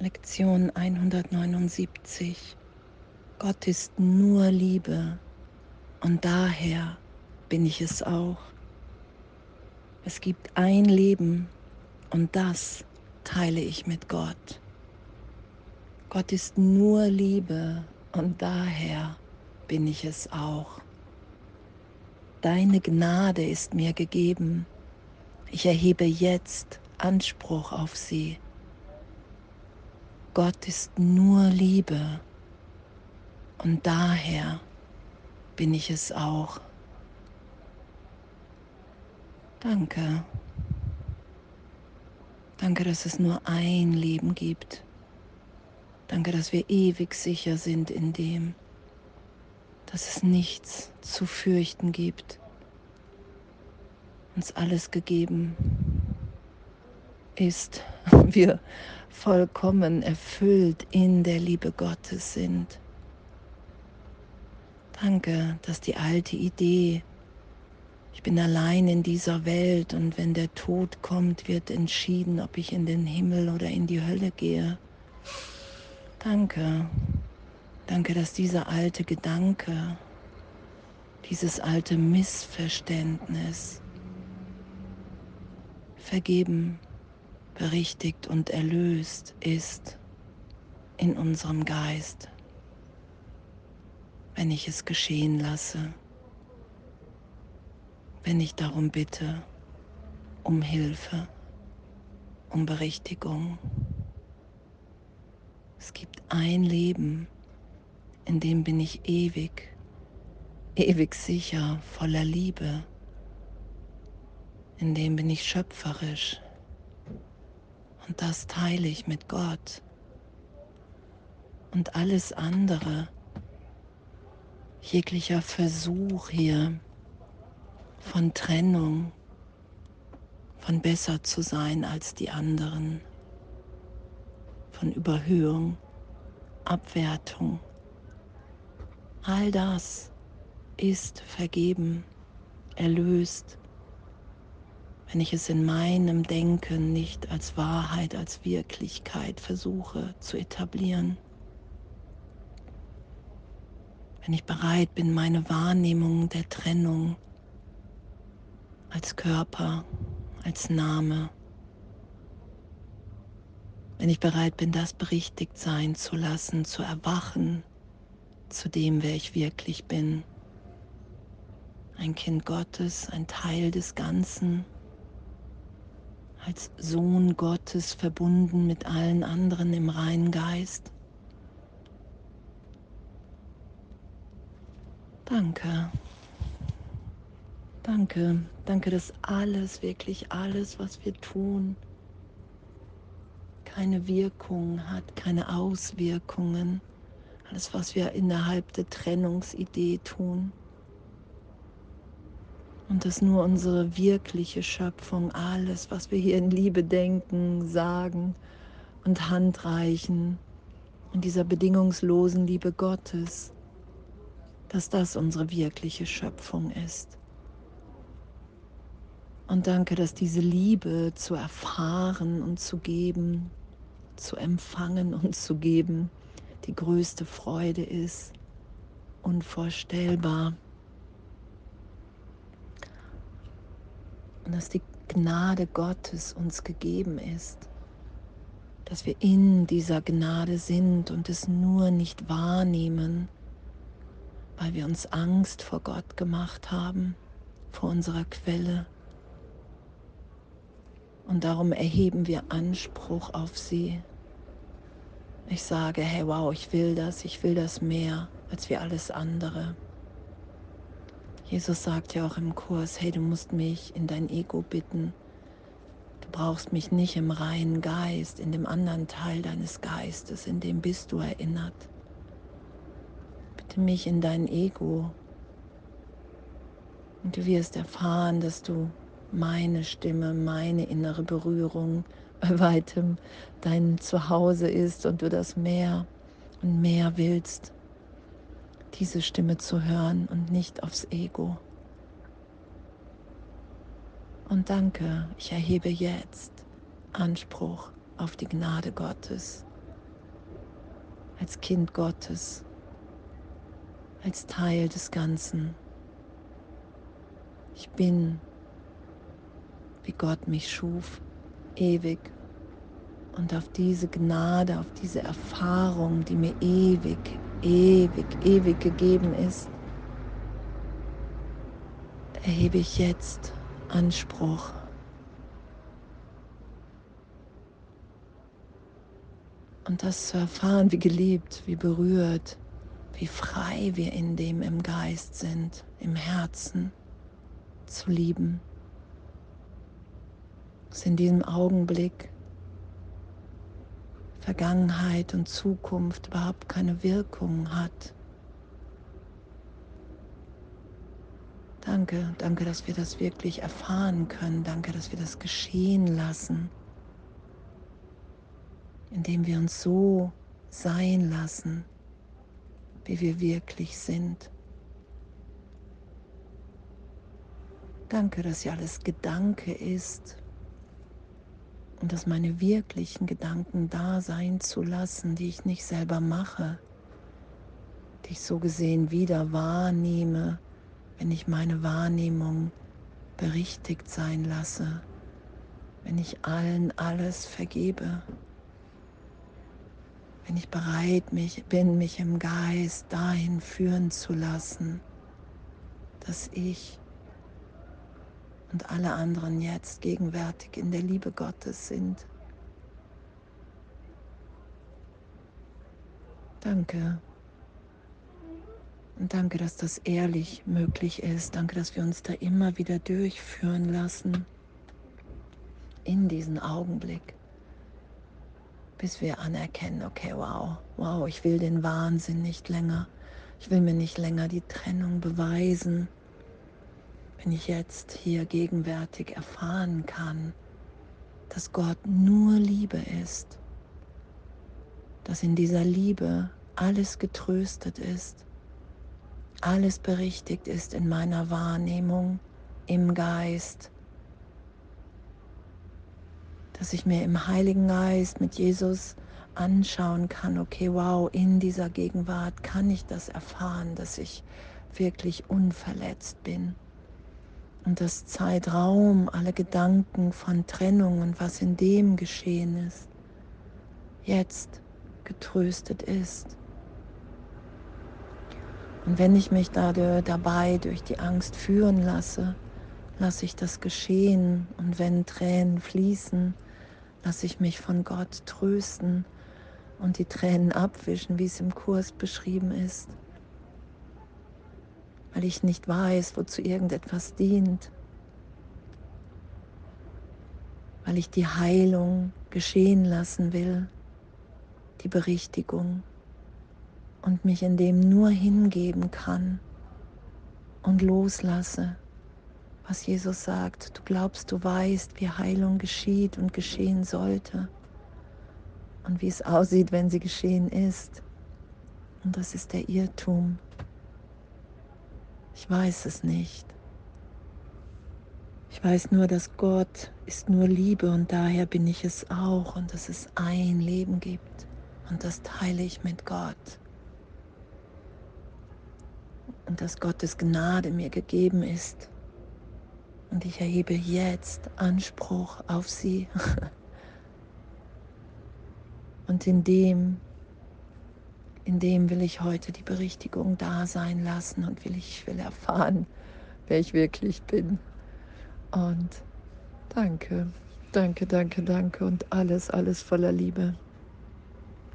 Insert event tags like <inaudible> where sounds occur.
Lektion 179. Gott ist nur Liebe und daher bin ich es auch. Es gibt ein Leben und das teile ich mit Gott. Gott ist nur Liebe und daher bin ich es auch. Deine Gnade ist mir gegeben. Ich erhebe jetzt Anspruch auf sie. Gott ist nur Liebe und daher bin ich es auch. Danke. Danke, dass es nur ein Leben gibt. Danke, dass wir ewig sicher sind in dem, dass es nichts zu fürchten gibt. Uns alles gegeben ist, <laughs> wir vollkommen erfüllt in der Liebe Gottes sind. Danke, dass die alte Idee, ich bin allein in dieser Welt und wenn der Tod kommt, wird entschieden, ob ich in den Himmel oder in die Hölle gehe. Danke, danke, dass dieser alte Gedanke, dieses alte Missverständnis vergeben, berichtigt und erlöst ist in unserem Geist, wenn ich es geschehen lasse wenn ich darum bitte, um Hilfe, um Berichtigung. Es gibt ein Leben, in dem bin ich ewig, ewig sicher, voller Liebe. In dem bin ich schöpferisch. Und das teile ich mit Gott. Und alles andere, jeglicher Versuch hier, von Trennung, von besser zu sein als die anderen, von Überhöhung, Abwertung. All das ist vergeben, erlöst, wenn ich es in meinem Denken nicht als Wahrheit, als Wirklichkeit versuche zu etablieren. Wenn ich bereit bin, meine Wahrnehmung der Trennung als Körper, als Name. Wenn ich bereit bin, das berichtigt sein zu lassen, zu erwachen zu dem, wer ich wirklich bin. Ein Kind Gottes, ein Teil des Ganzen, als Sohn Gottes verbunden mit allen anderen im reinen Geist. Danke. Danke, danke, dass alles, wirklich alles, was wir tun, keine Wirkung hat, keine Auswirkungen. Alles, was wir innerhalb der Trennungsidee tun. Und dass nur unsere wirkliche Schöpfung, alles, was wir hier in Liebe denken, sagen und handreichen, in dieser bedingungslosen Liebe Gottes, dass das unsere wirkliche Schöpfung ist. Und danke, dass diese Liebe zu erfahren und zu geben, zu empfangen und zu geben, die größte Freude ist, unvorstellbar. Und dass die Gnade Gottes uns gegeben ist, dass wir in dieser Gnade sind und es nur nicht wahrnehmen, weil wir uns Angst vor Gott gemacht haben, vor unserer Quelle und darum erheben wir Anspruch auf sie. Ich sage, hey, wow, ich will das, ich will das mehr als wir alles andere. Jesus sagt ja auch im Kurs, hey, du musst mich in dein Ego bitten. Du brauchst mich nicht im reinen Geist, in dem anderen Teil deines Geistes, in dem bist du erinnert. Bitte mich in dein Ego. Und du wirst erfahren, dass du meine Stimme, meine innere Berührung <laughs> bei weitem dein Zuhause ist und du das mehr und mehr willst, diese Stimme zu hören und nicht aufs Ego. Und danke, ich erhebe jetzt Anspruch auf die Gnade Gottes als Kind Gottes, als Teil des Ganzen. Ich bin, wie Gott mich schuf, ewig. Und auf diese Gnade, auf diese Erfahrung, die mir ewig, ewig, ewig gegeben ist, erhebe ich jetzt Anspruch. Und das zu erfahren, wie geliebt, wie berührt, wie frei wir in dem im Geist sind, im Herzen zu lieben. Dass in diesem Augenblick Vergangenheit und Zukunft überhaupt keine Wirkung hat. Danke, danke, dass wir das wirklich erfahren können. Danke, dass wir das geschehen lassen, indem wir uns so sein lassen, wie wir wirklich sind. Danke, dass ja alles Gedanke ist und dass meine wirklichen Gedanken da sein zu lassen, die ich nicht selber mache, die ich so gesehen wieder wahrnehme, wenn ich meine Wahrnehmung berichtigt sein lasse, wenn ich allen alles vergebe, wenn ich bereit mich, bin, mich im Geist dahin führen zu lassen, dass ich und alle anderen jetzt gegenwärtig in der Liebe Gottes sind. Danke. Und danke, dass das ehrlich möglich ist. Danke, dass wir uns da immer wieder durchführen lassen in diesen Augenblick, bis wir anerkennen, okay, wow, wow, ich will den Wahnsinn nicht länger. Ich will mir nicht länger die Trennung beweisen wenn ich jetzt hier gegenwärtig erfahren kann, dass Gott nur Liebe ist, dass in dieser Liebe alles getröstet ist, alles berichtigt ist in meiner Wahrnehmung, im Geist, dass ich mir im Heiligen Geist mit Jesus anschauen kann, okay, wow, in dieser Gegenwart kann ich das erfahren, dass ich wirklich unverletzt bin und das Zeitraum, alle Gedanken von Trennung und was in dem geschehen ist, jetzt getröstet ist. Und wenn ich mich da dabei durch die Angst führen lasse, lasse ich das geschehen. Und wenn Tränen fließen, lasse ich mich von Gott trösten und die Tränen abwischen, wie es im Kurs beschrieben ist weil ich nicht weiß, wozu irgendetwas dient, weil ich die Heilung geschehen lassen will, die Berichtigung und mich in dem nur hingeben kann und loslasse, was Jesus sagt. Du glaubst, du weißt, wie Heilung geschieht und geschehen sollte und wie es aussieht, wenn sie geschehen ist. Und das ist der Irrtum. Ich weiß es nicht. Ich weiß nur, dass Gott ist nur Liebe und daher bin ich es auch und dass es ein Leben gibt und das teile ich mit Gott. Und dass Gottes Gnade mir gegeben ist und ich erhebe jetzt Anspruch auf sie. <laughs> und in dem in dem will ich heute die Berichtigung da sein lassen und will ich will erfahren, wer ich wirklich bin. Und danke, danke, danke, danke und alles, alles voller Liebe.